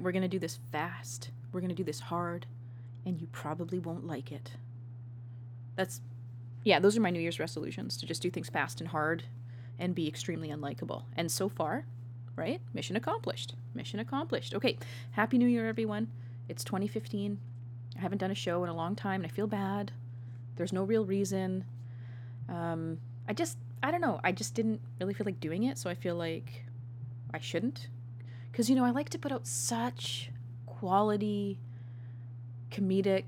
Right, we're going to do this fast. We're going to do this hard, and you probably won't like it. That's, yeah, those are my New Year's resolutions to just do things fast and hard and be extremely unlikable. And so far, right? Mission accomplished. Mission accomplished. Okay, Happy New Year, everyone. It's 2015. I haven't done a show in a long time, and I feel bad. There's no real reason. Um, I just, I don't know. I just didn't really feel like doing it, so I feel like I shouldn't because, you know, I like to put out such quality, comedic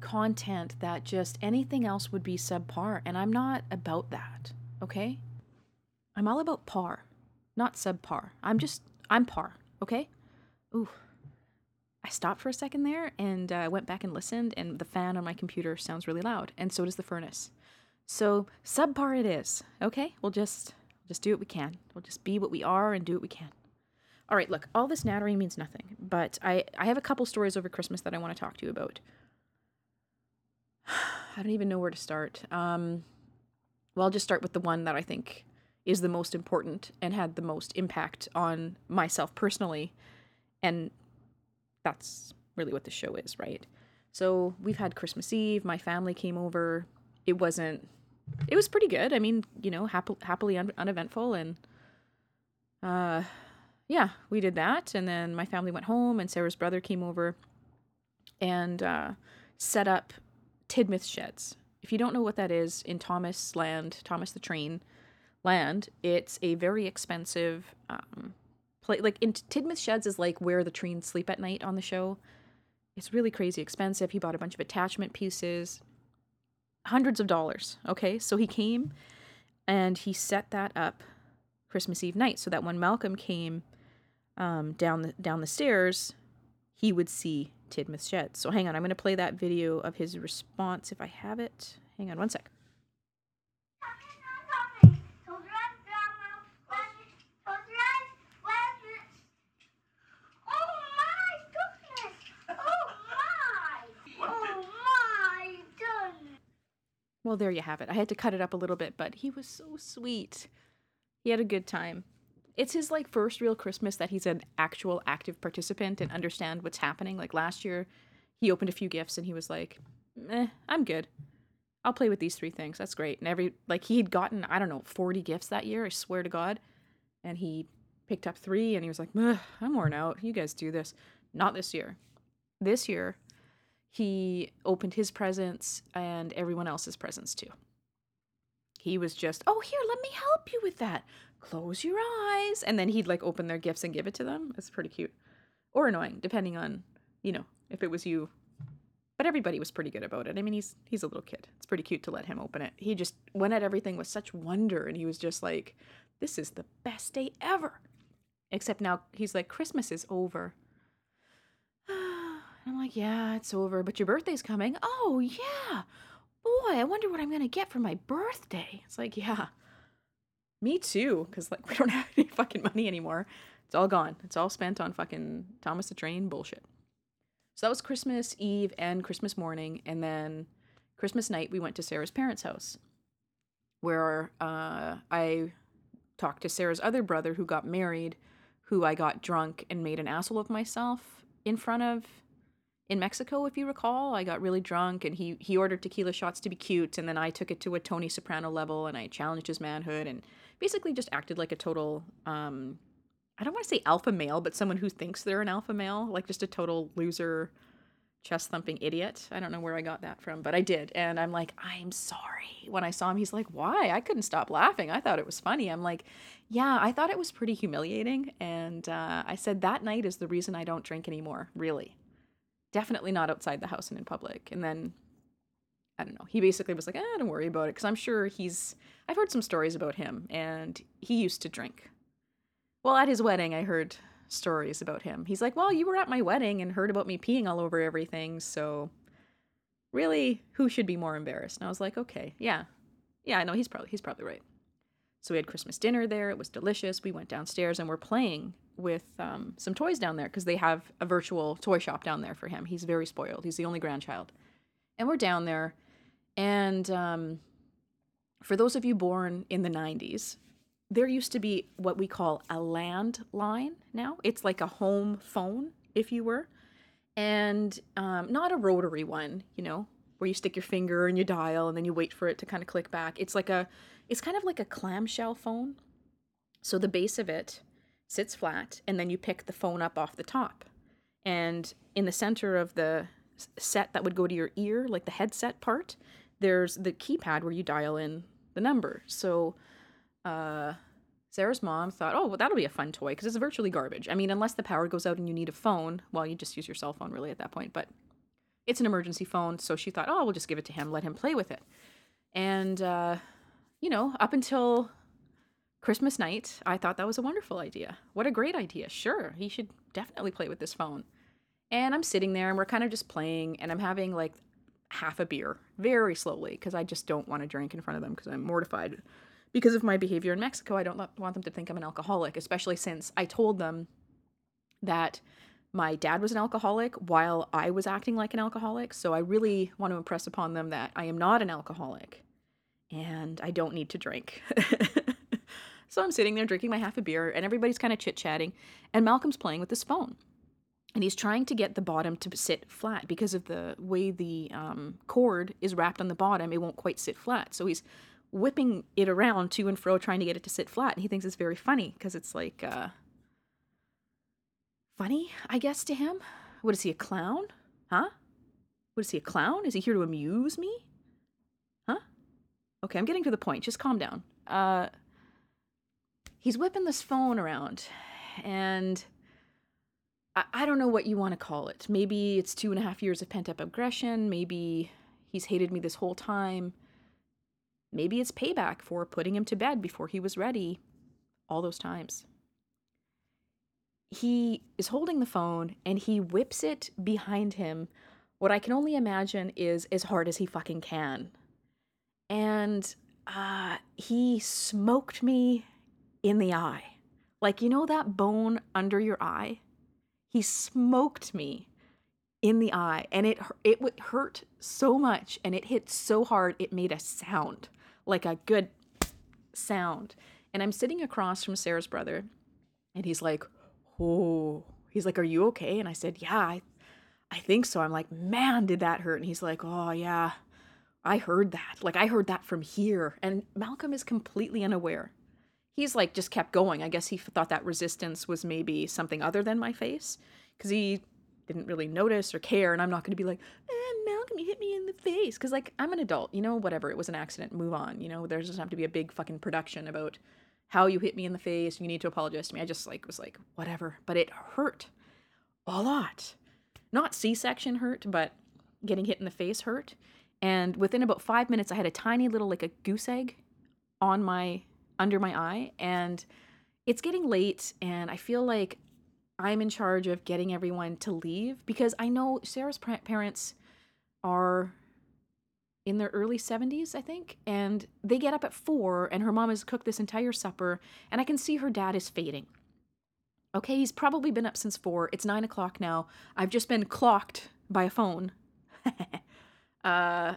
content that just anything else would be subpar. And I'm not about that, okay? I'm all about par, not subpar. I'm just, I'm par, okay? Ooh. I stopped for a second there and uh, went back and listened, and the fan on my computer sounds really loud, and so does the furnace. So subpar it is, okay? We'll just just do what we can. We'll just be what we are and do what we can. All right, look, all this nattering means nothing, but I, I have a couple stories over Christmas that I want to talk to you about. I don't even know where to start. Um, well, I'll just start with the one that I think is the most important and had the most impact on myself personally. And that's really what the show is, right? So we've had Christmas Eve. My family came over. It wasn't. It was pretty good. I mean, you know, happy, happily un- uneventful, and uh, yeah, we did that. And then my family went home, and Sarah's brother came over and uh, set up Tidmouth sheds. If you don't know what that is, in Thomas Land, Thomas the Train land, it's a very expensive um, place. Like in Tidmouth sheds is like where the trains sleep at night on the show. It's really crazy expensive. He bought a bunch of attachment pieces, hundreds of dollars. Okay, so he came and he set that up Christmas Eve night so that when Malcolm came um, down the down the stairs, he would see Tidmouth Shed. So hang on, I'm going to play that video of his response if I have it. Hang on one sec. Well, there you have it. I had to cut it up a little bit, but he was so sweet. He had a good time. It's his like first real Christmas that he's an actual active participant and understand what's happening. Like last year, he opened a few gifts and he was like, "Eh, I'm good. I'll play with these three things. That's great." And every like he had gotten I don't know 40 gifts that year. I swear to God, and he picked up three and he was like, "I'm worn out. You guys do this." Not this year. This year, he opened his presents and everyone else's presents too. He was just, oh, here, let me help you with that. Close your eyes. And then he'd like open their gifts and give it to them. It's pretty cute. Or annoying, depending on, you know, if it was you. But everybody was pretty good about it. I mean, he's he's a little kid. It's pretty cute to let him open it. He just went at everything with such wonder and he was just like, this is the best day ever. Except now he's like, Christmas is over. I'm like, yeah, it's over, but your birthday's coming. Oh, yeah. Boy, I wonder what I'm going to get for my birthday. It's like, yeah. Me too, cuz like we don't have any fucking money anymore. It's all gone. It's all spent on fucking Thomas the Train bullshit. So that was Christmas Eve and Christmas morning and then Christmas night we went to Sarah's parents' house where uh I talked to Sarah's other brother who got married, who I got drunk and made an asshole of myself in front of in Mexico, if you recall. I got really drunk and he he ordered tequila shots to be cute, and then I took it to a Tony Soprano level and I challenged his manhood and basically just acted like a total um I don't want to say alpha male, but someone who thinks they're an alpha male, like just a total loser chest thumping idiot. I don't know where I got that from, but I did. And I'm like, I'm sorry. When I saw him, he's like, Why? I couldn't stop laughing. I thought it was funny. I'm like, Yeah, I thought it was pretty humiliating. And uh, I said, That night is the reason I don't drink anymore, really definitely not outside the house and in public. And then I don't know. He basically was like, "Ah, don't worry about it," because I'm sure he's. I've heard some stories about him, and he used to drink. Well, at his wedding, I heard stories about him. He's like, "Well, you were at my wedding and heard about me peeing all over everything, so really, who should be more embarrassed?" And I was like, "Okay, yeah, yeah, I know he's probably he's probably right." So we had Christmas dinner there. It was delicious. We went downstairs and we're playing with um, some toys down there because they have a virtual toy shop down there for him. He's very spoiled. He's the only grandchild. And we're down there. And um, for those of you born in the 90s, there used to be what we call a landline now. It's like a home phone, if you were, and um, not a rotary one, you know, where you stick your finger and you dial and then you wait for it to kind of click back. It's like a, it's kind of like a clamshell phone. So the base of it sits flat, and then you pick the phone up off the top. And in the center of the set that would go to your ear, like the headset part, there's the keypad where you dial in the number. So uh, Sarah's mom thought, oh, well, that'll be a fun toy because it's virtually garbage. I mean, unless the power goes out and you need a phone, well, you just use your cell phone really at that point, but it's an emergency phone. So she thought, oh, we'll just give it to him, let him play with it. And, uh, you know, up until Christmas night, I thought that was a wonderful idea. What a great idea. Sure, he should definitely play with this phone. And I'm sitting there and we're kind of just playing, and I'm having like half a beer very slowly because I just don't want to drink in front of them because I'm mortified because of my behavior in Mexico. I don't want them to think I'm an alcoholic, especially since I told them that my dad was an alcoholic while I was acting like an alcoholic. So I really want to impress upon them that I am not an alcoholic and I don't need to drink. so I'm sitting there drinking my half a beer and everybody's kind of chit chatting, and Malcolm's playing with his phone and he's trying to get the bottom to sit flat because of the way the um, cord is wrapped on the bottom it won't quite sit flat. So he's whipping it around to and fro trying to get it to sit flat. And he thinks it's very funny because it's like uh, funny i guess to him. What is he a clown? Huh? What is he a clown? Is he here to amuse me? Huh? Okay i'm getting to the point. Just calm down. Uh, he's whipping this phone around and I, don't know what you want to call it. Maybe it's two and a half years of pent up aggression. Maybe he's hated me this whole time. Maybe it's payback for putting him to bed before he was ready all those times. He is holding the phone and he whips it behind him. What I can only imagine is as hard as he fucking can. And uh, he smoked me in the eye. Like, you know that bone under your eye? He smoked me in the eye and it it hurt so much and it hit so hard it made a sound like a good sound. And i'm sitting across from sarah's brother and he's like oh he's like are you okay? And i said yeah i i think so. I'm like man did that hurt. And he's like oh yeah i heard that. Like i heard that from here. And malcolm is completely unaware he's like just kept going. I guess he thought that resistance was maybe something other than my face because he didn't really notice or care. And I'm not going to be like, eh, Malcolm, you hit me in the face. Because, like, I'm an adult, you know, whatever. It was an accident. Move on. You know, there doesn't have to be a big fucking production about how you hit me in the face. You need to apologize to me. I just, like, was like, whatever. But it hurt a lot. Not C section hurt, but getting hit in the face hurt. And within about five minutes, I had a tiny little, like, a goose egg on my under my eye and it's getting late and I feel like I'm in charge of getting everyone to leave because I know Sarah's parents are in their early 70s, I think, and they get up at four, and her mom has cooked this entire supper, and I can see her dad is fading. Okay, he's probably been up since four. It's nine o'clock now. I've just been clocked by a phone. uh,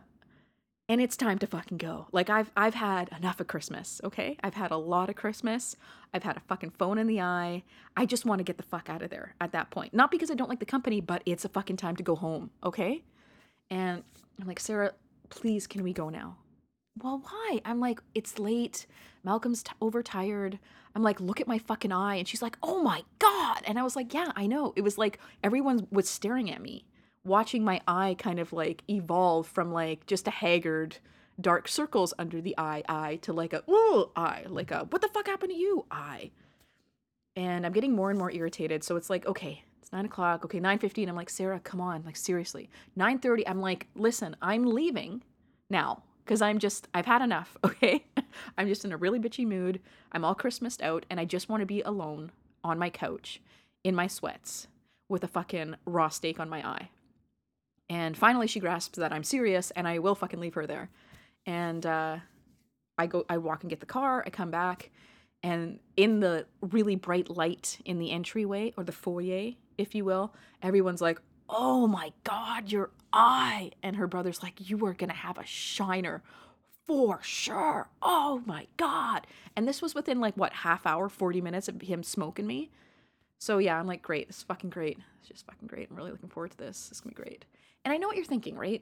and it's time to fucking go. Like I've I've had enough of Christmas, okay? I've had a lot of Christmas. I've had a fucking phone in the eye. I just want to get the fuck out of there at that point. Not because I don't like the company, but it's a fucking time to go home, okay? And I'm like, "Sarah, please can we go now?" Well, why? I'm like, "It's late. Malcolm's t- overtired." I'm like, "Look at my fucking eye." And she's like, "Oh my god." And I was like, "Yeah, I know." It was like everyone was staring at me watching my eye kind of like evolve from like just a haggard dark circles under the eye eye to like a ooh eye like a what the fuck happened to you? eye. And i'm getting more and more irritated. So it's like okay it's nine o'clock okay 9.15 i'm like sarah come on like seriously. 9.30 i'm like listen i'm leaving now because i'm just i've had enough okay? I'm just in a really bitchy mood. I'm all christmased out and i just want to be alone on my couch in my sweats with a fucking raw steak on my eye and finally, she grasps that I'm serious and I will fucking leave her there. And uh, I go, I walk and get the car. I come back, and in the really bright light in the entryway or the foyer, if you will, everyone's like, "Oh my god, your eye!" And her brother's like, "You are gonna have a shiner." for sure. Oh my God. And this was within like what, half hour, 40 minutes of him smoking me. So yeah, I'm like, great. This is fucking great. It's just fucking great. I'm really looking forward to this. It's gonna be great. And I know what you're thinking, right?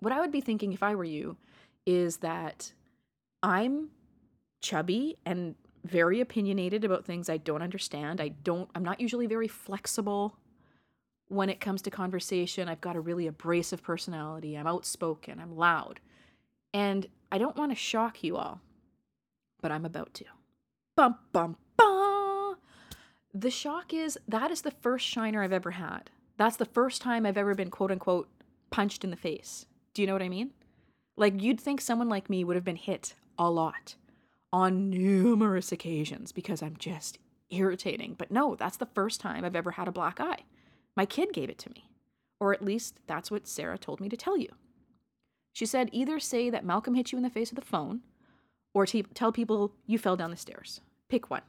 What I would be thinking if I were you is that I'm chubby and very opinionated about things I don't understand. I don't, I'm not usually very flexible when it comes to conversation. I've got a really abrasive personality. I'm outspoken. I'm loud. And I don't want to shock you all, but I'm about to. Bum, bum, bum. The shock is that is the first shiner I've ever had. That's the first time I've ever been quote unquote punched in the face. Do you know what I mean? Like, you'd think someone like me would have been hit a lot on numerous occasions because I'm just irritating. But no, that's the first time I've ever had a black eye. My kid gave it to me. Or at least that's what Sarah told me to tell you. She said either say that Malcolm hit you in the face with a phone or t- tell people you fell down the stairs. Pick one.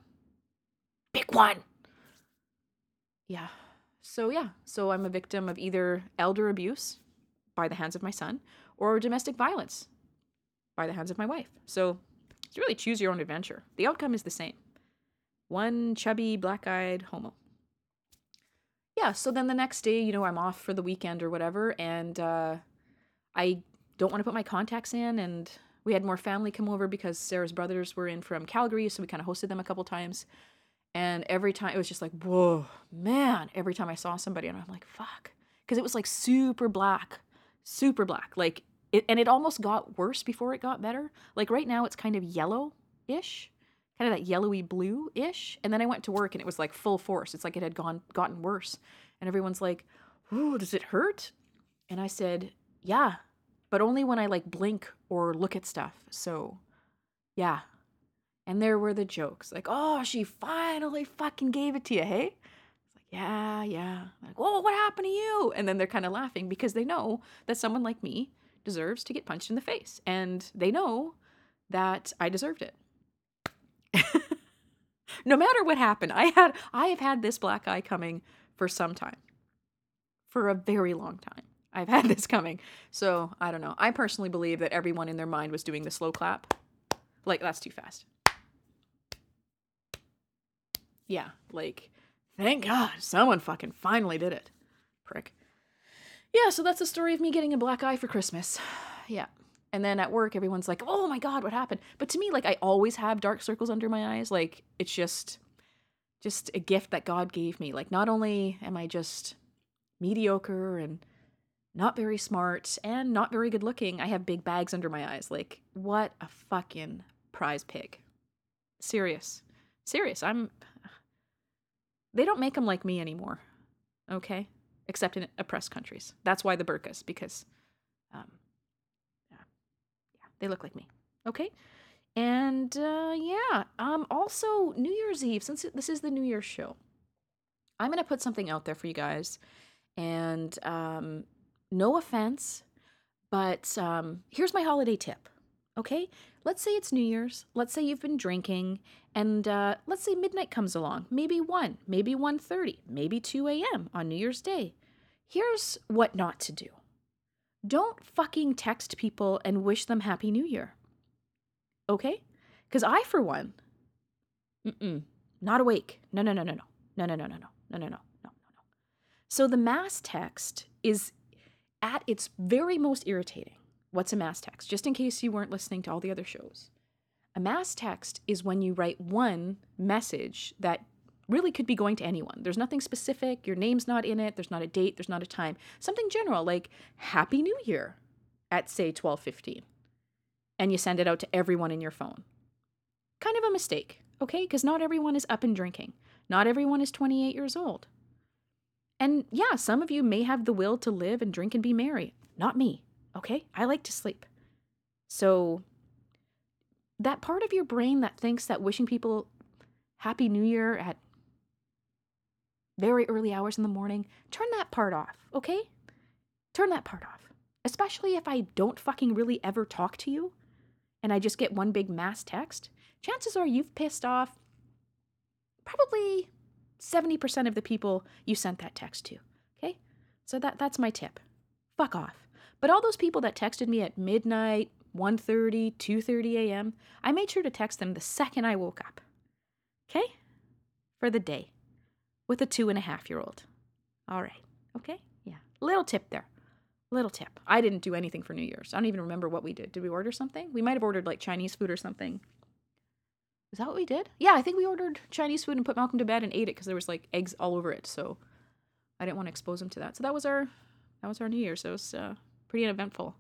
Pick one. Yeah. So, yeah. So I'm a victim of either elder abuse by the hands of my son or domestic violence by the hands of my wife. So it's really choose your own adventure. The outcome is the same one chubby, black eyed homo. Yeah, so then the next day, you know, I'm off for the weekend or whatever, and uh, I don't want to put my contacts in. And we had more family come over because Sarah's brothers were in from Calgary, so we kind of hosted them a couple times. And every time it was just like, whoa, man, every time I saw somebody, and I'm like, fuck. Because it was like super black, super black. Like it, and it almost got worse before it got better. Like right now, it's kind of yellow ish, kind of that yellowy blue ish. And then I went to work and it was like full force. It's like it had gone gotten worse. And everyone's like, "Ooh, does it hurt?" And I said, "Yeah, but only when I like blink or look at stuff." So, yeah. And there were the jokes like, "Oh, she finally fucking gave it to you, hey?" "Yeah, yeah." Like, "Whoa, what happened to you?" And then they're kind of laughing because they know that someone like me deserves to get punched in the face. And they know that I deserved it. no matter what happened, I had I have had this black eye coming for some time. For a very long time. I've had this coming. So, I don't know. I personally believe that everyone in their mind was doing the slow clap. Like that's too fast. Yeah, like thank God someone fucking finally did it. Prick yeah, so that's the story of me getting a black eye for Christmas. yeah. And then at work, everyone's like, oh my God, what happened? But to me, like, I always have dark circles under my eyes. Like, it's just, just a gift that God gave me. Like, not only am I just mediocre and not very smart and not very good looking, I have big bags under my eyes. Like, what a fucking prize pig. Serious. Serious. I'm. They don't make them like me anymore. Okay? except in oppressed countries. That's why the burqas, because um, yeah, yeah, they look like me. Okay. And uh, yeah, um, also New Year's Eve, since this is the New Year's show, I'm going to put something out there for you guys. And um, no offense, but um, here's my holiday tip. Okay, let's say it's New Year's. Let's say you've been drinking, and uh, let's say midnight comes along. Maybe one, maybe 1.30, maybe 2 a.m. on New Year's Day. Here's what not to do. Don't fucking text people and wish them Happy New Year. Okay? Because I, for one, mm-mm, not awake. No, no, no, no. No, no, no, no, no. No, no, no, no, no, no. So the mass text is at its very most irritating What's a mass text? Just in case you weren't listening to all the other shows. A mass text is when you write one message that really could be going to anyone. There's nothing specific, your name's not in it, there's not a date, there's not a time. Something general like Happy New Year at say 12:15. And you send it out to everyone in your phone. Kind of a mistake, okay? Because not everyone is up and drinking. Not everyone is 28 years old. And yeah, some of you may have the will to live and drink and be merry. Not me. Okay? I like to sleep. So, that part of your brain that thinks that wishing people Happy New Year at very early hours in the morning, turn that part off, okay? Turn that part off. Especially if I don't fucking really ever talk to you and I just get one big mass text. Chances are you've pissed off probably 70% of the people you sent that text to, okay? So that that's my tip. Fuck off. But all those people that texted me at midnight, 1.30, 2.30 a.m. I made sure to text them the second I woke up. Okay? For the day. With a two and a half year old. All right. Okay? Yeah. Little tip there. Little tip. I didn't do anything for New Year's. I don't even remember what we did. Did we order something? We might have ordered like Chinese food or something. Is that what we did? Yeah, I think we ordered Chinese food and put Malcolm to bed and ate it because there was like eggs all over it. So I didn't want to expose him to that. So that was our that was our New Year's. So it was uh, pretty uneventful.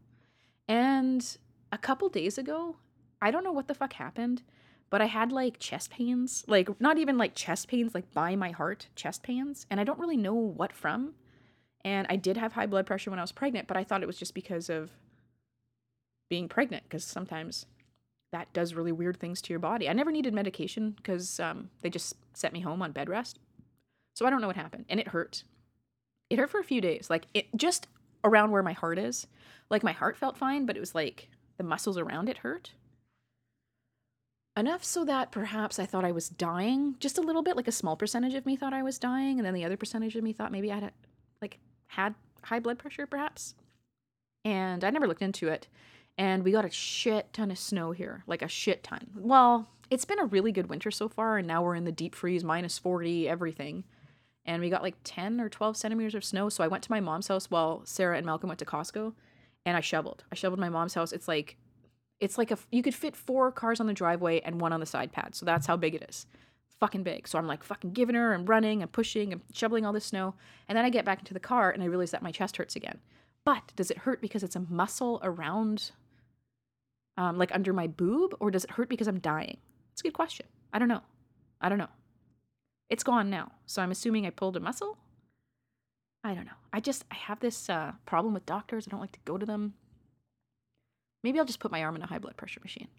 And a couple days ago, I don't know what the fuck happened, but I had like chest pains, like not even like chest pains, like by my heart, chest pains, and I don't really know what from. And I did have high blood pressure when I was pregnant, but I thought it was just because of being pregnant, because sometimes that does really weird things to your body. I never needed medication because um, they just sent me home on bed rest. So I don't know what happened. And it hurt. It hurt for a few days, like it just around where my heart is. Like my heart felt fine, but it was like the muscles around it hurt. Enough so that perhaps I thought I was dying just a little bit, like a small percentage of me thought I was dying, and then the other percentage of me thought maybe I had like had high blood pressure, perhaps. And I never looked into it. And we got a shit ton of snow here, like a shit ton. Well, it's been a really good winter so far, and now we're in the deep freeze, minus 40, everything. And we got like 10 or 12 centimeters of snow. So I went to my mom's house while Sarah and Malcolm went to Costco and I shoveled. I shoveled my mom's house. It's like it's like a you could fit four cars on the driveway and one on the side pad. So that's how big it is. Fucking big. So I'm like fucking giving her and running and pushing and shoveling all this snow. And then I get back into the car and I realize that my chest hurts again. But does it hurt because it's a muscle around um, like under my boob or does it hurt because I'm dying? It's a good question. I don't know. I don't know. It's gone now. So I'm assuming I pulled a muscle I don't know. I just I have this uh, problem with doctors. I don't like to go to them. Maybe I'll just put my arm in a high blood pressure machine.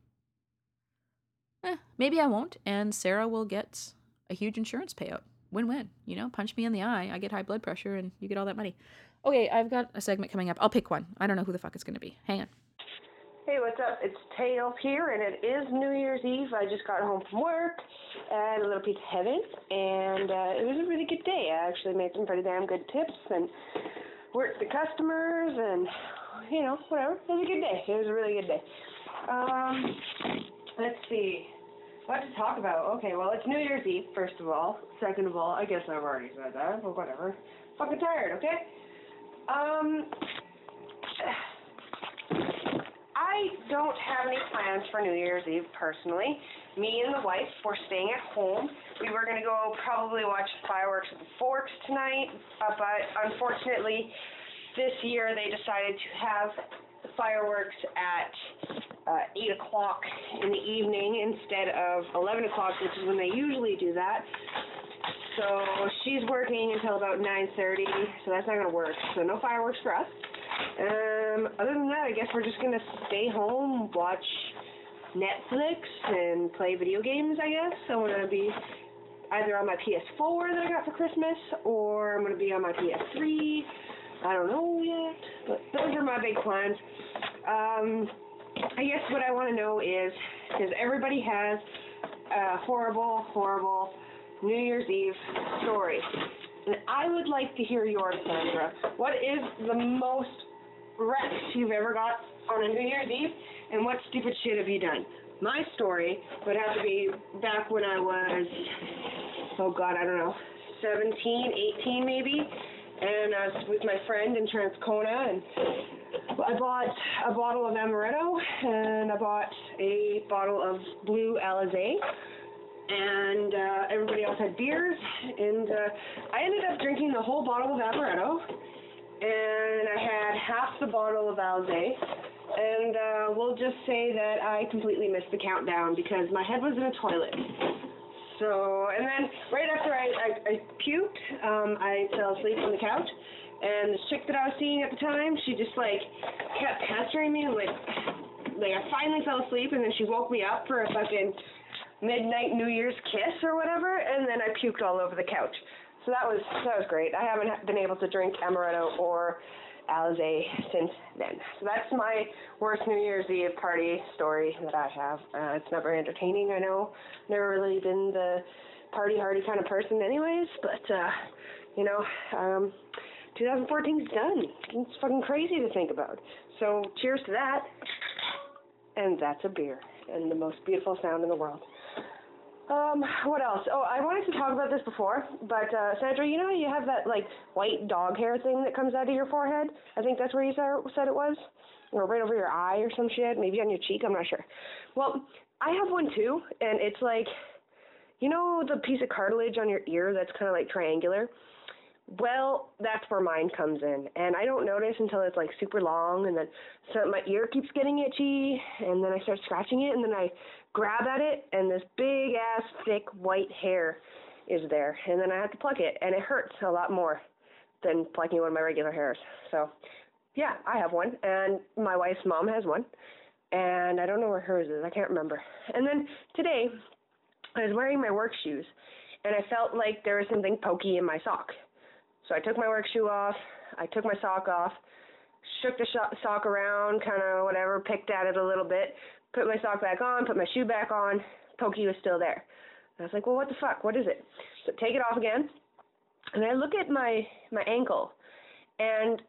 Eh, maybe I won't, and Sarah will get a huge insurance payout. Win-win. You know, punch me in the eye. I get high blood pressure, and you get all that money. Okay, I've got a segment coming up. I'll pick one. I don't know who the fuck it's to be. Hang on. Hey, what's up? It's Tail here, and it is New Year's Eve. I just got home from work, had a little piece of heaven, and uh, it was a really good day. I actually made some pretty damn good tips and worked the customers, and you know, whatever. It was a good day. It was a really good day. Um, let's see. What to talk about? Okay, well, it's New Year's Eve, first of all. Second of all, I guess I've already said that, but whatever. Fucking tired, okay? Um. I don't have any plans for New Year's Eve personally. Me and the wife, we're staying at home. We were going to go probably watch fireworks at the Forks tonight, uh, but unfortunately, this year they decided to have the fireworks at uh, 8 o'clock in the evening instead of 11 o'clock, which is when they usually do that. So she's working until about 9:30, so that's not going to work. So no fireworks for us. Um, other than that, I guess we're just gonna stay home, watch Netflix, and play video games. I guess so I'm gonna be either on my PS4 that I got for Christmas, or I'm gonna be on my PS3. I don't know yet, but those are my big plans. Um, I guess what I want to know is, because everybody has a horrible, horrible New Year's Eve story. And I would like to hear yours, Sandra. What is the most wrecks you've ever got on a New Year's Eve, and what stupid shit have you done? My story would have to be back when I was, oh God, I don't know, 17, 18 maybe, and I was with my friend in Transcona, and I bought a bottle of amaretto, and I bought a bottle of blue Alizé, and uh, everybody else had beers, and uh, I ended up drinking the whole bottle of amaretto, and I had half the bottle of Alizé, and uh, we'll just say that I completely missed the countdown because my head was in a toilet. So, and then right after I, I, I puked, um, I fell asleep on the couch, and the chick that I was seeing at the time, she just like kept pestering me, like, like I finally fell asleep, and then she woke me up for a fucking midnight New Year's kiss or whatever, and then I puked all over the couch. So that was that was great. I haven't been able to drink amaretto or Alizé since then. So that's my worst New Year's Eve party story that I have. Uh, it's not very entertaining, I know. Never really been the party hardy kind of person, anyways. But uh, you know, um, 2014's done. It's fucking crazy to think about. So cheers to that. and that's a beer, and the most beautiful sound in the world. Um, what else? Oh, I wanted to talk about this before, but uh, Sandra, you know you have that like white dog hair thing that comes out of your forehead. I think that's where you said it was, or right over your eye or some shit, maybe on your cheek. I'm not sure. Well, I have one too, and it's like, you know, the piece of cartilage on your ear that's kind of like triangular. Well, that's where mine comes in, and I don't notice until it's like super long, and then so my ear keeps getting itchy, and then I start scratching it, and then I grab at it, and this big ass thick white hair is there, and then I have to pluck it, and it hurts a lot more than plucking one of my regular hairs. So, yeah, I have one, and my wife's mom has one, and I don't know where hers is. I can't remember. And then today, I was wearing my work shoes, and I felt like there was something pokey in my sock. So I took my work shoe off, I took my sock off, shook the sock around, kind of whatever, picked at it a little bit, put my sock back on, put my shoe back on. Pokey was still there. And I was like, well, what the fuck? What is it? So take it off again, and I look at my my ankle, and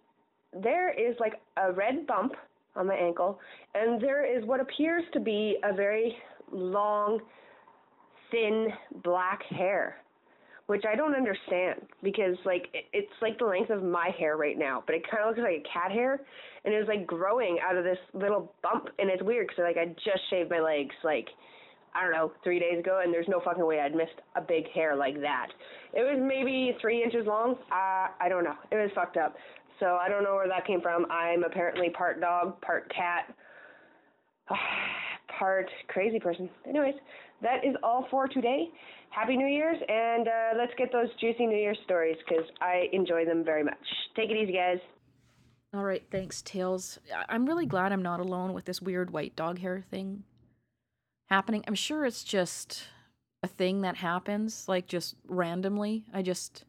there is like a red bump on my ankle, and there is what appears to be a very long, thin black hair which I don't understand because like it's like the length of my hair right now, but it kind of looks like a cat hair, and it was like growing out of this little bump, and it's weird because like I just shaved my legs like I don't know three days ago, and there's no fucking way I'd missed a big hair like that. It was maybe three inches long. Uh, I don't know. It was fucked up. So I don't know where that came from. I'm apparently part dog, part cat, part crazy person. Anyways, that is all for today. Happy New Year's, and uh, let's get those juicy New Year's stories because I enjoy them very much. Take it easy, guys. All right, thanks, Tails. I'm really glad I'm not alone with this weird white dog hair thing happening. I'm sure it's just a thing that happens, like just randomly. I just,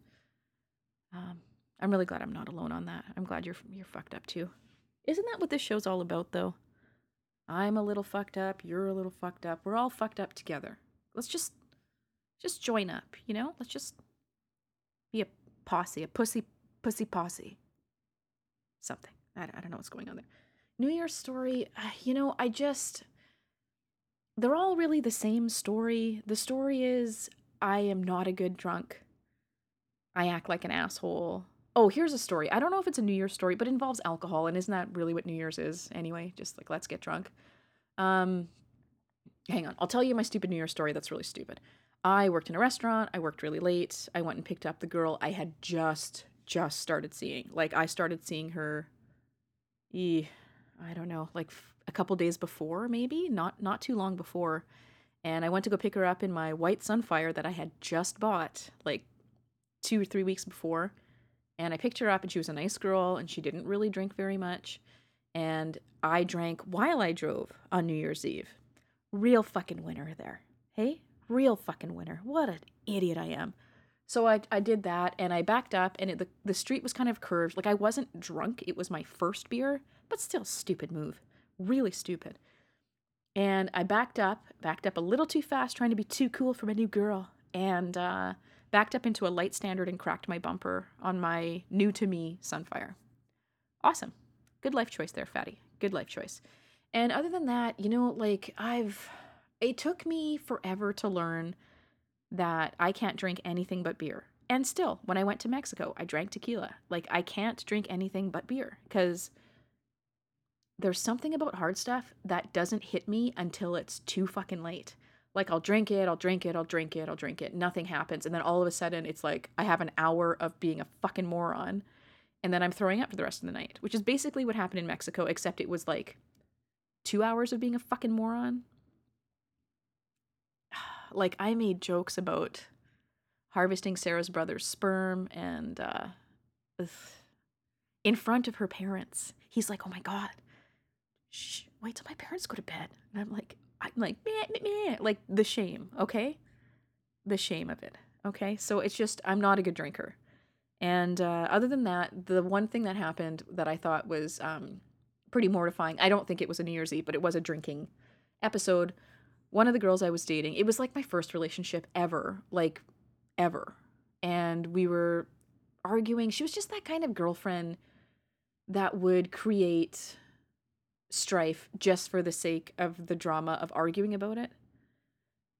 um, I'm really glad I'm not alone on that. I'm glad you're you're fucked up too. Isn't that what this show's all about, though? I'm a little fucked up. You're a little fucked up. We're all fucked up together. Let's just just join up, you know? Let's just be a posse, a pussy pussy posse. Something. I, I don't know what's going on there. New Year's story, uh, you know, I just they're all really the same story. The story is I am not a good drunk. I act like an asshole. Oh, here's a story. I don't know if it's a New Year's story, but it involves alcohol, and isn't that really what New Year's is anyway? Just like let's get drunk. Um, hang on, I'll tell you my stupid New Year's story. That's really stupid. I worked in a restaurant. I worked really late. I went and picked up the girl I had just just started seeing. Like I started seeing her e I don't know, like a couple days before maybe, not not too long before. And I went to go pick her up in my white Sunfire that I had just bought like 2 or 3 weeks before. And I picked her up and she was a nice girl and she didn't really drink very much. And I drank while I drove on New Year's Eve. Real fucking winner there. Hey? real fucking winner. What an idiot I am. So I, I did that and I backed up and it, the, the street was kind of curved. Like I wasn't drunk. It was my first beer, but still stupid move. Really stupid. And I backed up, backed up a little too fast, trying to be too cool for my new girl, and uh, backed up into a light standard and cracked my bumper on my new to me Sunfire. Awesome. Good life choice there, Fatty. Good life choice. And other than that, you know, like I've it took me forever to learn that I can't drink anything but beer. And still, when I went to Mexico, I drank tequila. Like, I can't drink anything but beer because there's something about hard stuff that doesn't hit me until it's too fucking late. Like, I'll drink it, I'll drink it, I'll drink it, I'll drink it. Nothing happens. And then all of a sudden, it's like I have an hour of being a fucking moron. And then I'm throwing up for the rest of the night, which is basically what happened in Mexico, except it was like two hours of being a fucking moron like I made jokes about harvesting Sarah's brother's sperm and uh, in front of her parents. He's like, "Oh my god, Shh, wait till my parents go to bed." And I'm like, I'm like, meh, meh, meh. like the shame, okay, the shame of it, okay. So it's just I'm not a good drinker, and uh, other than that, the one thing that happened that I thought was um, pretty mortifying. I don't think it was a New Year's Eve, but it was a drinking episode one of the girls I was dating, it was like my first relationship ever, like ever. And we were arguing. She was just that kind of girlfriend that would create strife just for the sake of the drama of arguing about it.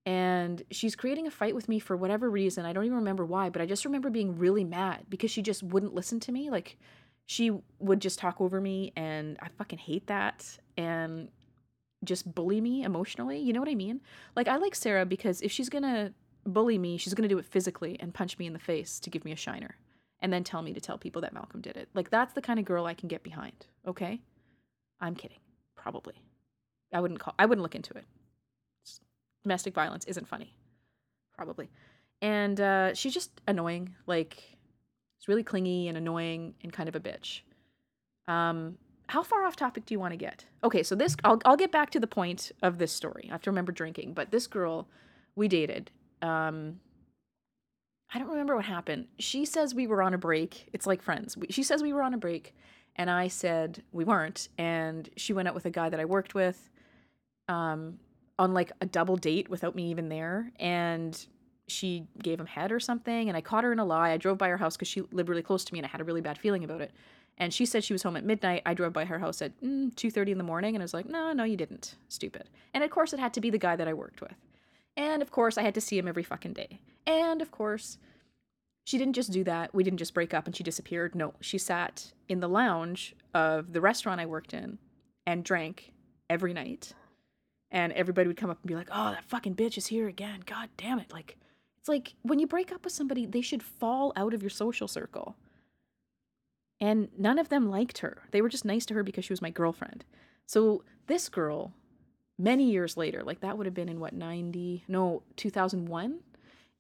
And she's creating a fight with me for whatever reason. I don't even remember why, but I just remember being really mad because she just wouldn't listen to me. Like, she would just talk over me, and I fucking hate that. And just bully me emotionally. You know what I mean? Like, I like Sarah because if she's gonna bully me, she's gonna do it physically and punch me in the face to give me a shiner and then tell me to tell people that Malcolm did it. Like, that's the kind of girl I can get behind, okay? I'm kidding. Probably. I wouldn't call I wouldn't look into it. Domestic violence isn't funny. Probably. And uh, she's just annoying. Like she's really clingy and annoying and kind of a bitch. Um, how far off topic do you want to get? Okay, so this I'll I'll get back to the point of this story. I have to remember drinking, but this girl we dated. Um, I don't remember what happened. She says we were on a break. It's like friends. We, she says we were on a break and I said we weren't. And she went out with a guy that I worked with um, on like a double date without me even there. And she gave him head or something. And I caught her in a lie. I drove by her house because she lived really close to me and I had a really bad feeling about it. And she said she was home at midnight. I drove by her house at mm, 2.30 in the morning. And I was like, no, no, you didn't. Stupid. And of course, it had to be the guy that I worked with. And of course, I had to see him every fucking day. And of course, she didn't just do that. We didn't just break up and she disappeared. No, she sat in the lounge of the restaurant I worked in and drank every night. And everybody would come up and be like, oh, that fucking bitch is here again. God damn it. Like, it's like when you break up with somebody, they should fall out of your social circle. And none of them liked her. They were just nice to her because she was my girlfriend. So this girl, many years later, like that would have been in what, 90, no, 2001?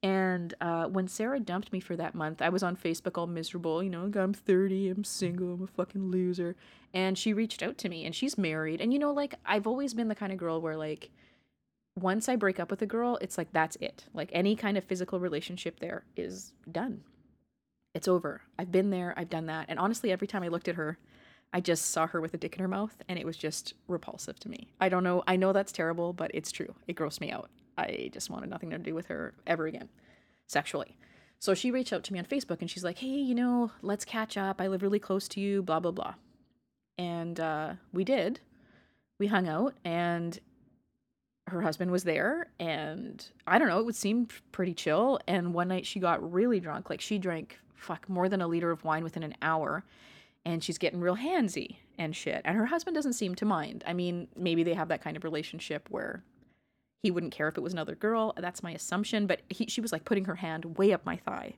And uh, when Sarah dumped me for that month, I was on Facebook all miserable. You know, I'm 30, I'm single, I'm a fucking loser. And she reached out to me and she's married. And, you know, like, I've always been the kind of girl where, like, once I break up with a girl, it's like, that's it. Like, any kind of physical relationship there is done. It's over. I've been there, I've done that. And honestly, every time I looked at her, I just saw her with a dick in her mouth and it was just repulsive to me. I don't know. I know that's terrible, but it's true. It grossed me out. I just wanted nothing to do with her ever again, sexually. So she reached out to me on Facebook and she's like, hey, you know, let's catch up. I live really close to you, blah, blah, blah. And uh, we did. We hung out and her husband was there. And I don't know, it would seem pretty chill. And one night she got really drunk. Like she drank, fuck, more than a liter of wine within an hour. And she's getting real handsy and shit. And her husband doesn't seem to mind. I mean, maybe they have that kind of relationship where he wouldn't care if it was another girl. That's my assumption. But he, she was like putting her hand way up my thigh,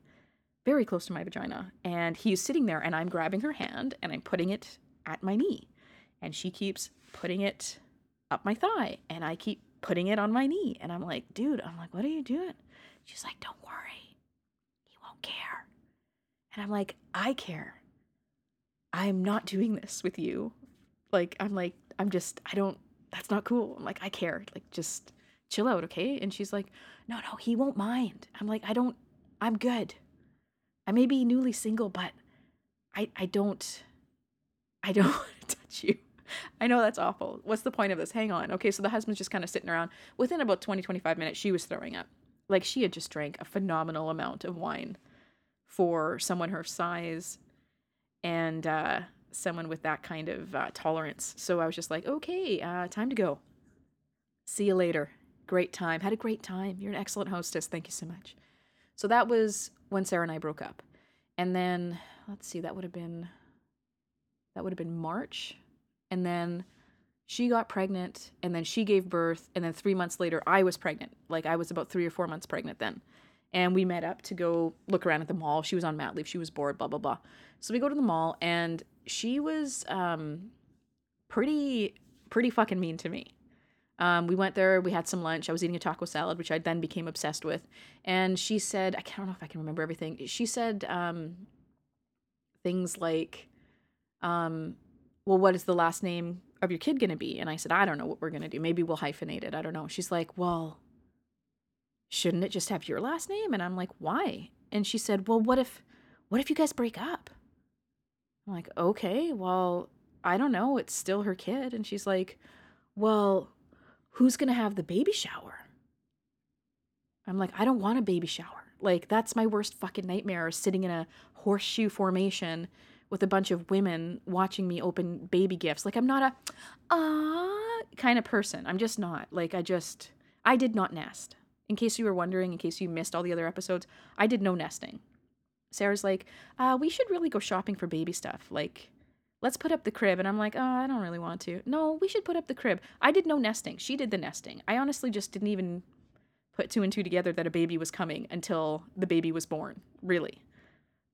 very close to my vagina. And he's sitting there, and I'm grabbing her hand and I'm putting it at my knee. And she keeps putting it up my thigh, and I keep putting it on my knee. And I'm like, dude, I'm like, what are you doing? She's like, don't worry. He won't care. And I'm like, I care. I'm not doing this with you. Like, I'm like, I'm just, I don't, that's not cool. I'm like, I care. Like, just chill out, okay? And she's like, no, no, he won't mind. I'm like, I don't, I'm good. I may be newly single, but I, I don't, I don't want to touch you. I know that's awful. What's the point of this? Hang on. Okay, so the husband's just kind of sitting around. Within about 20, 25 minutes, she was throwing up. Like she had just drank a phenomenal amount of wine for someone her size and uh, someone with that kind of uh, tolerance. So I was just like, okay, uh, time to go. See you later. Great time. Had a great time. You're an excellent hostess. Thank you so much. So that was when Sarah and I broke up. And then let's see, that would have been that would have been March. And then she got pregnant and then she gave birth and then 3 months later I was pregnant. Like I was about 3 or 4 months pregnant then. And we met up to go look around at the mall. She was on mat leave. She was bored, blah blah blah. So we go to the mall and she was um pretty pretty fucking mean to me. Um, we went there, we had some lunch. I was eating a taco salad, which I then became obsessed with. And she said, I don't know if I can remember everything. She said um, things like, um, Well, what is the last name of your kid going to be? And I said, I don't know what we're going to do. Maybe we'll hyphenate it. I don't know. She's like, Well, shouldn't it just have your last name? And I'm like, Why? And she said, Well, what if, what if you guys break up? I'm like, Okay, well, I don't know. It's still her kid. And she's like, Well, who's going to have the baby shower? I'm like, I don't want a baby shower. Like, that's my worst fucking nightmare sitting in a horseshoe formation with a bunch of women watching me open baby gifts. Like I'm not a ah kind of person. I'm just not. Like I just I did not nest. In case you were wondering, in case you missed all the other episodes, I did no nesting. Sarah's like, uh, we should really go shopping for baby stuff. Like, let's put up the crib. And I'm like, oh, I don't really want to. No, we should put up the crib. I did no nesting. She did the nesting. I honestly just didn't even put two and two together that a baby was coming until the baby was born. Really.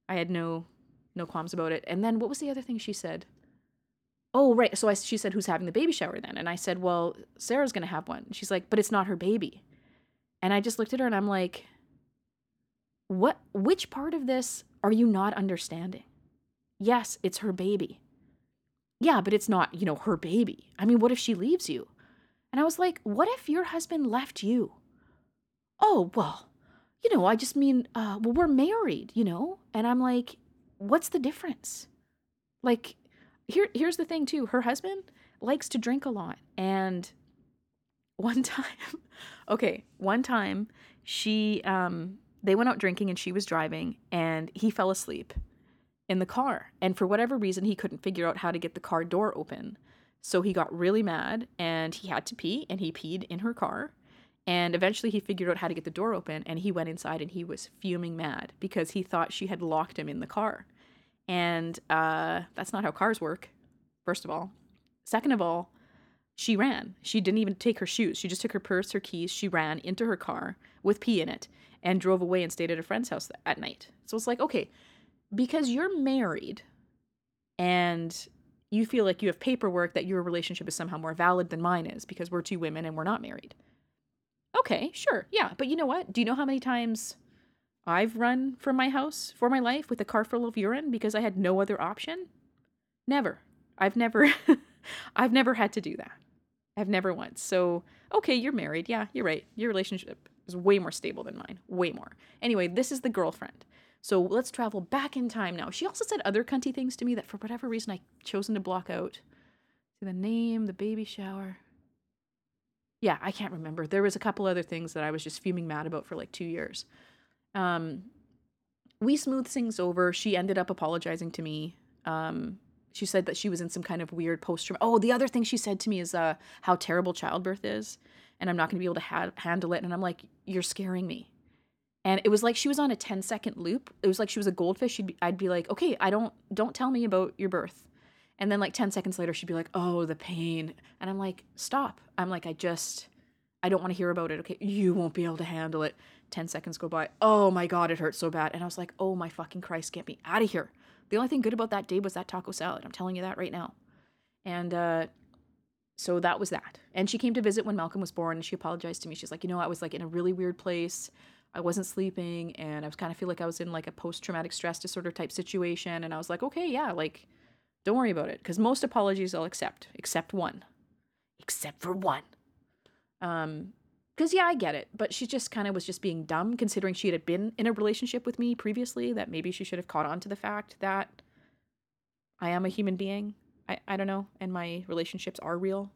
I had no no qualms about it. And then what was the other thing she said? Oh, right. So I, she said, who's having the baby shower then? And I said, well, Sarah's going to have one. She's like, but it's not her baby. And I just looked at her and I'm like, what, which part of this are you not understanding? Yes, it's her baby. Yeah, but it's not, you know, her baby. I mean, what if she leaves you? And I was like, what if your husband left you? Oh, well, you know, I just mean, uh, well, we're married, you know? And I'm like, what's the difference? Like, here, here's the thing, too. Her husband likes to drink a lot. And one time, okay, one time she, um, they went out drinking and she was driving and he fell asleep in the car. And for whatever reason, he couldn't figure out how to get the car door open. So he got really mad and he had to pee and he peed in her car. And eventually he figured out how to get the door open and he went inside and he was fuming mad because he thought she had locked him in the car. And uh, that's not how cars work, first of all. Second of all, she ran. She didn't even take her shoes. She just took her purse, her keys. She ran into her car with pee in it and drove away and stayed at a friend's house at night. So it's like, okay, because you're married and you feel like you have paperwork that your relationship is somehow more valid than mine is because we're two women and we're not married. Okay, sure. Yeah. But you know what? Do you know how many times I've run from my house for my life with a car full of urine because I had no other option? Never. I've never I've never had to do that. I've never once. So, okay, you're married. Yeah, you're right. Your relationship is way more stable than mine. Way more. Anyway, this is the girlfriend. So let's travel back in time now. She also said other cunty things to me that for whatever reason I chosen to block out. See the name, the baby shower. Yeah, I can't remember. There was a couple other things that I was just fuming mad about for like two years. Um, we smoothed things over. She ended up apologizing to me. Um, she said that she was in some kind of weird post. Oh, the other thing she said to me is uh, how terrible childbirth is, and I'm not going to be able to ha- handle it. And I'm like, you're scaring me. And it was like she was on a 10 second loop. It was like she was a goldfish. She'd be, I'd be like, okay, I don't don't tell me about your birth. And then like 10 seconds later, she'd be like, oh, the pain. And I'm like, stop. I'm like, I just, I don't want to hear about it. Okay, you won't be able to handle it. 10 seconds go by. Oh my God, it hurts so bad. And I was like, oh my fucking Christ, get me out of here. The only thing good about that day was that taco salad. I'm telling you that right now. And uh, so that was that. And she came to visit when Malcolm was born and she apologized to me. She's like, you know, I was like in a really weird place. I wasn't sleeping and I was kind of feel like I was in like a post traumatic stress disorder type situation. And I was like, okay, yeah, like, don't worry about it. Because most apologies I'll accept, except one. Except for one. Um, because yeah, I get it, but she just kind of was just being dumb, considering she had been in a relationship with me previously. That maybe she should have caught on to the fact that I am a human being. I I don't know, and my relationships are real.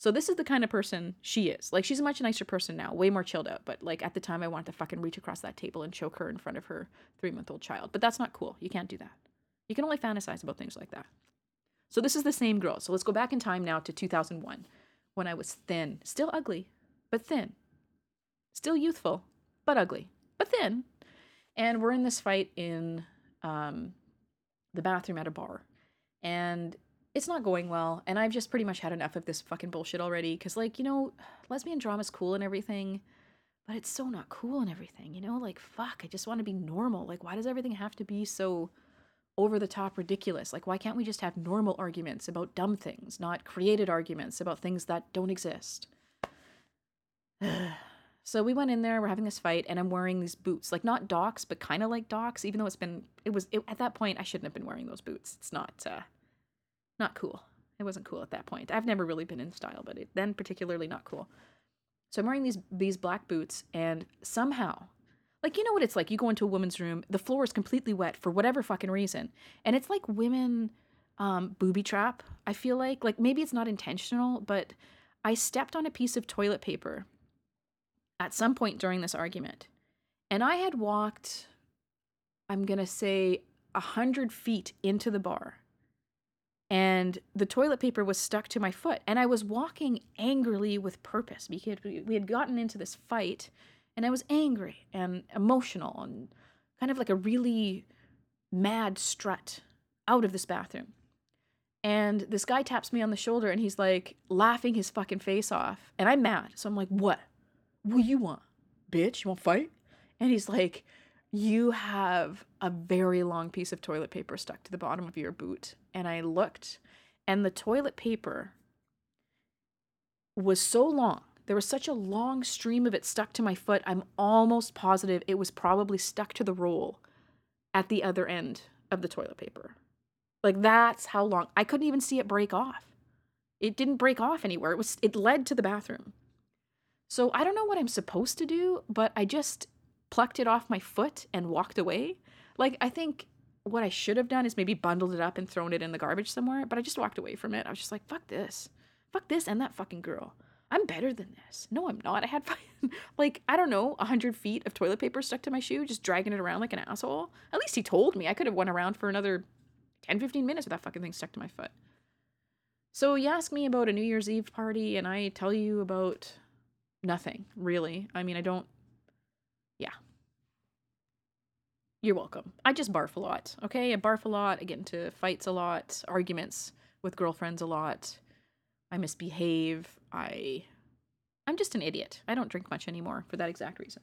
So this is the kind of person she is. Like she's a much nicer person now, way more chilled out. But like at the time, I wanted to fucking reach across that table and choke her in front of her three month old child. But that's not cool. You can't do that. You can only fantasize about things like that. So this is the same girl. So let's go back in time now to 2001 when I was thin, still ugly, but thin. Still youthful, but ugly, but thin. And we're in this fight in um, the bathroom at a bar. And it's not going well. And I've just pretty much had enough of this fucking bullshit already. Cause, like, you know, lesbian drama's cool and everything, but it's so not cool and everything, you know? Like, fuck, I just want to be normal. Like, why does everything have to be so over the top ridiculous? Like, why can't we just have normal arguments about dumb things, not created arguments about things that don't exist? so we went in there, we're having this fight, and I'm wearing these boots. Like not docs, but kind of like docs, even though it's been it was it, at that point I shouldn't have been wearing those boots. It's not uh not cool. It wasn't cool at that point. I've never really been in style, but it, then particularly not cool. So I'm wearing these these black boots and somehow like you know what it's like you go into a woman's room, the floor is completely wet for whatever fucking reason. And it's like women um booby trap, I feel like. Like maybe it's not intentional, but I stepped on a piece of toilet paper at some point during this argument. And I had walked, I'm to say, a hundred feet into the bar and the toilet paper was stuck to my foot and i was walking angrily with purpose because we had gotten into this fight and i was angry and emotional and kind of like a really mad strut out of this bathroom. And this guy taps me on the shoulder and he's like laughing his fucking face off and i'm mad. So i'm like what? What you want bitch? You want fight? And he's like you have a very long piece of toilet paper stuck to the bottom of your boot. And I looked, and the toilet paper was so long. There was such a long stream of it stuck to my foot. I'm almost positive it was probably stuck to the roll at the other end of the toilet paper. Like that's how long. I couldn't even see it break off. It didn't break off anywhere. It was it led to the bathroom. So I don't know what I'm supposed to do, but I just plucked it off my foot and walked away. Like, I think what I should have done is maybe bundled it up and thrown it in the garbage somewhere, but I just walked away from it. I was just like, fuck this. Fuck this and that fucking girl. I'm better than this. No, I'm not. I had like, I don't know, 100 feet of toilet paper stuck to my shoe, just dragging it around like an asshole. At least he told me. I could have went around for another 10, 15 minutes with that fucking thing stuck to my foot. So you ask me about a New Year's Eve party, and I tell you about nothing, really. I mean, I don't yeah. You're welcome. I just barf a lot, okay? I barf a lot. I get into fights a lot, arguments with girlfriends a lot. I misbehave. I I'm just an idiot. I don't drink much anymore for that exact reason.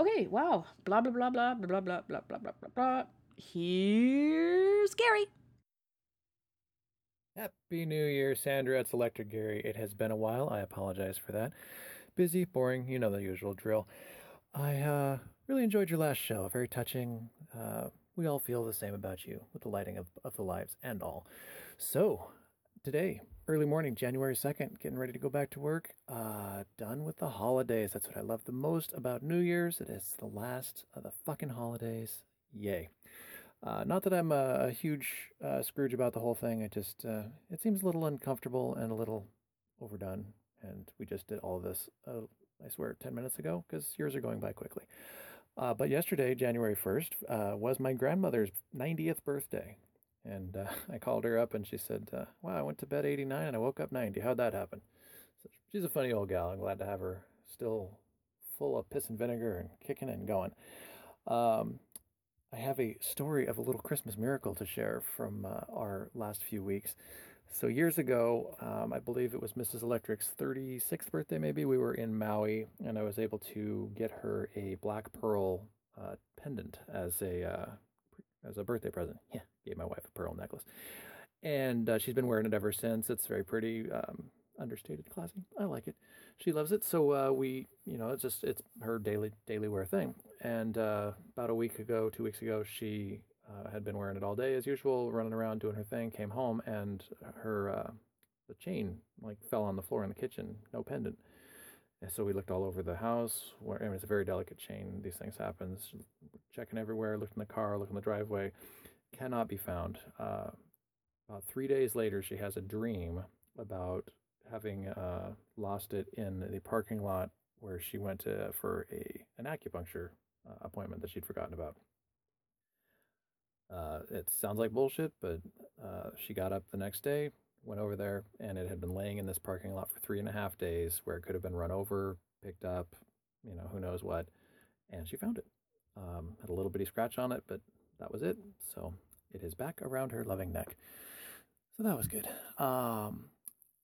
Okay, wow. Blah blah blah blah blah blah blah blah blah blah blah. Here's Gary. Happy New Year, Sandra. It's Electric Gary. It has been a while. I apologize for that. Busy, boring, you know the usual drill. I uh, really enjoyed your last show. Very touching. Uh, we all feel the same about you with the lighting of, of the lives and all. So, today, early morning, January 2nd, getting ready to go back to work. Uh, done with the holidays. That's what I love the most about New Year's. It is the last of the fucking holidays. Yay. Uh, not that I'm a, a huge uh, Scrooge about the whole thing. It just uh, it seems a little uncomfortable and a little overdone. And we just did all this uh, I swear, 10 minutes ago, because years are going by quickly. Uh, but yesterday, January 1st, uh, was my grandmother's 90th birthday. And uh, I called her up and she said, uh, Wow, I went to bed 89 and I woke up 90. How'd that happen? So she's a funny old gal. I'm glad to have her still full of piss and vinegar and kicking and going. Um, I have a story of a little Christmas miracle to share from uh, our last few weeks. So years ago, um, I believe it was Mrs. Electric's 36th birthday, maybe, we were in Maui, and I was able to get her a black pearl uh, pendant as a uh, as a birthday present. Yeah, gave my wife a pearl necklace, and uh, she's been wearing it ever since. It's very pretty, um, understated, classy. I like it. She loves it. So uh, we, you know, it's just it's her daily daily wear thing. And uh, about a week ago, two weeks ago, she uh, had been wearing it all day as usual, running around doing her thing. Came home and her uh, the chain like fell on the floor in the kitchen, no pendant. And so we looked all over the house. Where I mean, it's a very delicate chain. These things happen. Checking everywhere. Looked in the car. Looked in the driveway. Cannot be found. Uh, about three days later, she has a dream about having uh, lost it in the parking lot where she went to for a an acupuncture uh, appointment that she'd forgotten about. Uh, it sounds like bullshit, but uh, she got up the next day, went over there, and it had been laying in this parking lot for three and a half days where it could have been run over, picked up, you know, who knows what. And she found it. Um, had a little bitty scratch on it, but that was it. So it is back around her loving neck. So that was good. Um,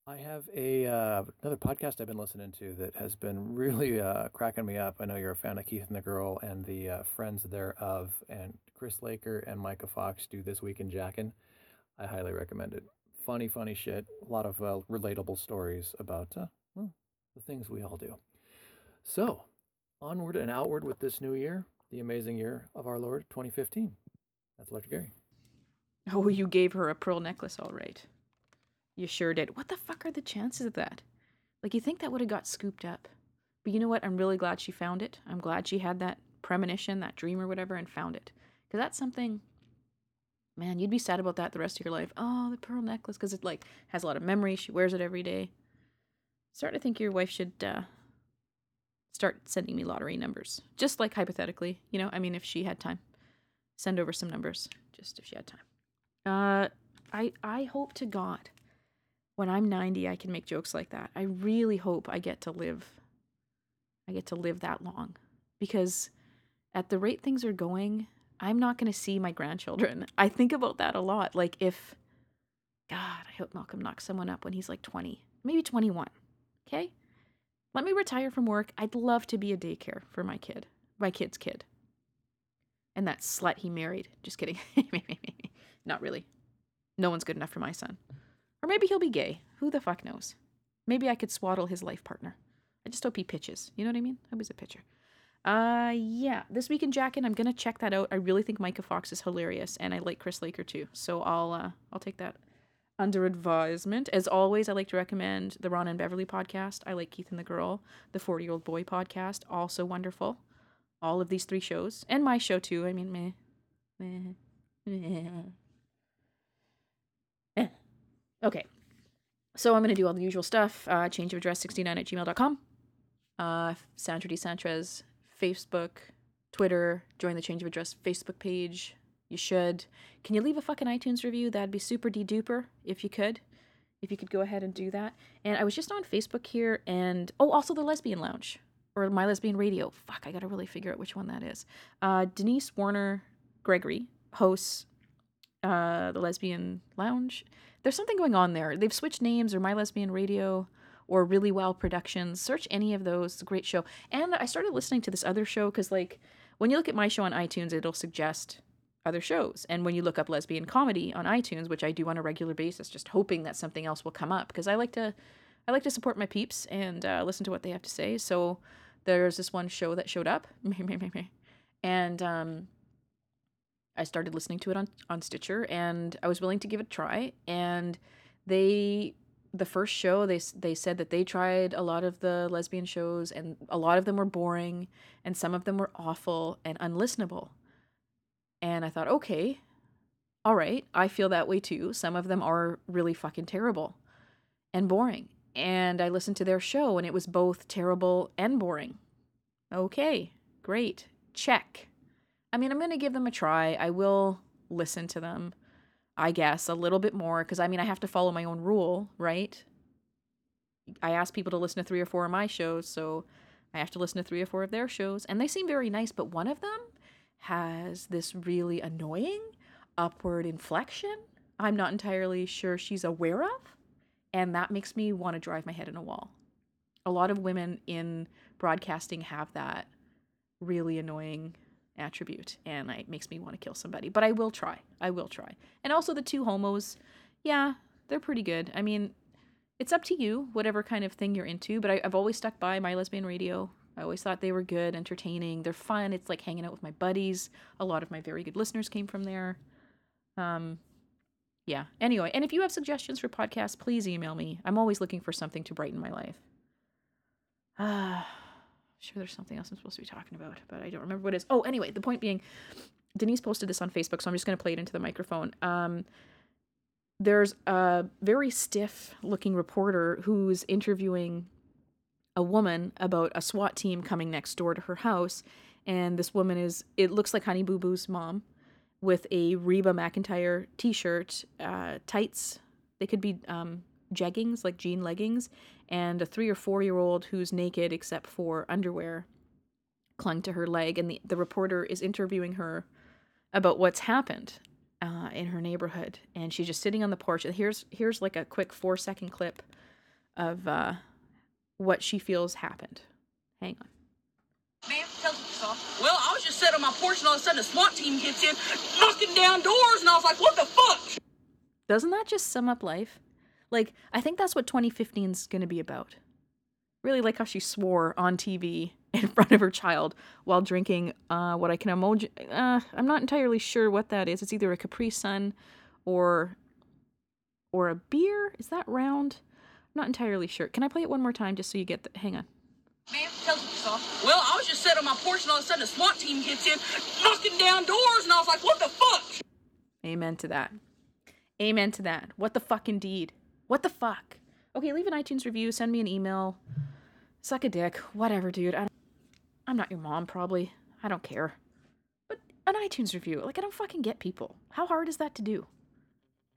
I have a uh, another podcast I've been listening to that has been really uh, cracking me up. I know you're a fan of Keith and the Girl and the uh, friends thereof, and Chris Laker and Micah Fox do this week in Jackin. I highly recommend it. Funny, funny shit. A lot of uh, relatable stories about uh, well, the things we all do. So, onward and outward with this new year, the amazing year of our Lord, 2015. That's Electric Gary. Oh, you gave her a pearl necklace, all right. You sure did. What the fuck are the chances of that? Like, you think that would have got scooped up. But you know what? I'm really glad she found it. I'm glad she had that premonition, that dream or whatever, and found it. Because that's something, man, you'd be sad about that the rest of your life. Oh, the pearl necklace. Because it, like, has a lot of memory. She wears it every day. Start to think your wife should uh, start sending me lottery numbers. Just like hypothetically, you know? I mean, if she had time. send over some numbers just if she had time. Uh, I I hope to God when I'm 90 I can make jokes like that. I really hope I get to live I get to live that long because at the rate things are going, I'm not going to see my grandchildren. I think about that a lot. Like if God, I hope Malcolm knocks someone up when he's like 20, maybe 21. Okay? Let me retire from work. I'd love to be a daycare for my kid, my kid's kid. And that slut he married. Just kidding. Not really. No one's good enough for my son. Or maybe he'll be gay. Who the fuck knows? Maybe I could swaddle his life partner. I just hope he pitches. You know what I mean? I was a pitcher. Uh, yeah. This week in Jackin, I'm gonna check that out. I really think Micah Fox is hilarious, and I like Chris Laker too. So I'll uh, I'll take that under advisement. As always, I like to recommend the Ron and Beverly podcast. I like Keith and the Girl, the 40 Year Old Boy podcast, also wonderful. All of these three shows, and my show too. I mean, meh, meh, meh. Okay. So I'm going to do all the usual stuff. Uh, change of address 69 at gmail.com. Uh, Sandra D. Sanchez, Facebook, Twitter. Join the change of address Facebook page. You should. Can you leave a fucking iTunes review? That'd be super de duper if you could. If you could go ahead and do that. And I was just on Facebook here and oh, also the Lesbian Lounge or My Lesbian Radio. Fuck, I gotta really figure out which one that is. Uh, Denise Warner Gregory hosts uh, the Lesbian Lounge. There's something going on there. They've switched names or My Lesbian Radio or Really Well Productions. Search any of those. It's a great show. And I started listening to this other show because, like, when you look at my show on iTunes, it'll suggest other shows. And when you look up lesbian comedy on iTunes, which I do on a regular basis, just hoping that something else will come up because I like to, I like to support my peeps and uh, listen to what they have to say. So there's this one show that showed up, and um, I started listening to it on on Stitcher, and I was willing to give it a try. And they, the first show, they they said that they tried a lot of the lesbian shows, and a lot of them were boring, and some of them were awful and unlistenable. And I thought, okay, all right, I feel that way too. Some of them are really fucking terrible and boring. And I listened to their show, and it was both terrible and boring. Okay, great, check. I mean, I'm going to give them a try. I will listen to them, I guess, a little bit more because I mean, I have to follow my own rule, right? I ask people to listen to three or four of my shows, so I have to listen to three or four of their shows. And they seem very nice, but one of them has this really annoying upward inflection I'm not entirely sure she's aware of. And that makes me want to drive my head in a wall. A lot of women in broadcasting have that really annoying attribute and it makes me want to kill somebody but i will try i will try. And also the two homos yeah they're pretty good. I mean it's up to you whatever kind of thing you're into but I, have always stuck by my lesbian radio. I always thought they were good entertaining they're fun it's like hanging out with my buddies. A lot of my very good listeners came from there. Um yeah anyway and if you have suggestions for podcasts please email me. I'm always looking for something to brighten my life. Ah sure there's something else I'm supposed to be talking about, but I don't remember what it is. Oh, anyway, the point being, Denise posted this on Facebook, so I'm just going to play it into the microphone. Um, there's a very stiff looking reporter who's interviewing a woman about a SWAT team coming next door to her house. And this woman is, it looks like Honey Boo Boo's mom with a Reba McEntire t shirt, uh, tights. They could be um, jeggings, like jean leggings, and a three or four year old who's naked except for underwear clung to her leg. And the, the reporter is interviewing her about what's happened uh, in her neighborhood. And she's just sitting on the porch. And here's, here's like a quick four second clip of uh, what she feels happened. Hang on. Ma'am, tell us Well, I was just sitting on my porch and all of a sudden a SWAT team gets in, knocking down doors, and I was like, what the fuck? Doesn't that just sum up life? Like, I think that's what 2015 is going to be about. Really like how she swore on TV in front of her child while drinking uh, what I can imagine. Uh, I'm not entirely sure what that is. It's either a Capri Sun or or a beer. Is that round? I'm not entirely sure. Can I play it one more time just so you get the? Hang on. Man, tell yourself. Well, I was just sitting on my porch and all of a sudden a SWAT team gets in, knocking down doors, and I was like, what the fuck? Amen to that. Amen to that. What the fuck indeed. What the fuck? Okay, leave an iTunes review, send me an email. Suck a dick. Whatever, dude. I am not your mom, probably. I don't care. But an iTunes review. Like, I don't fucking get people. How hard is that to do?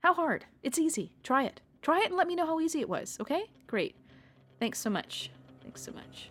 How hard? It's easy. Try it. Try it and let me know how easy it was, okay? Great. Thanks so much. Thanks so much.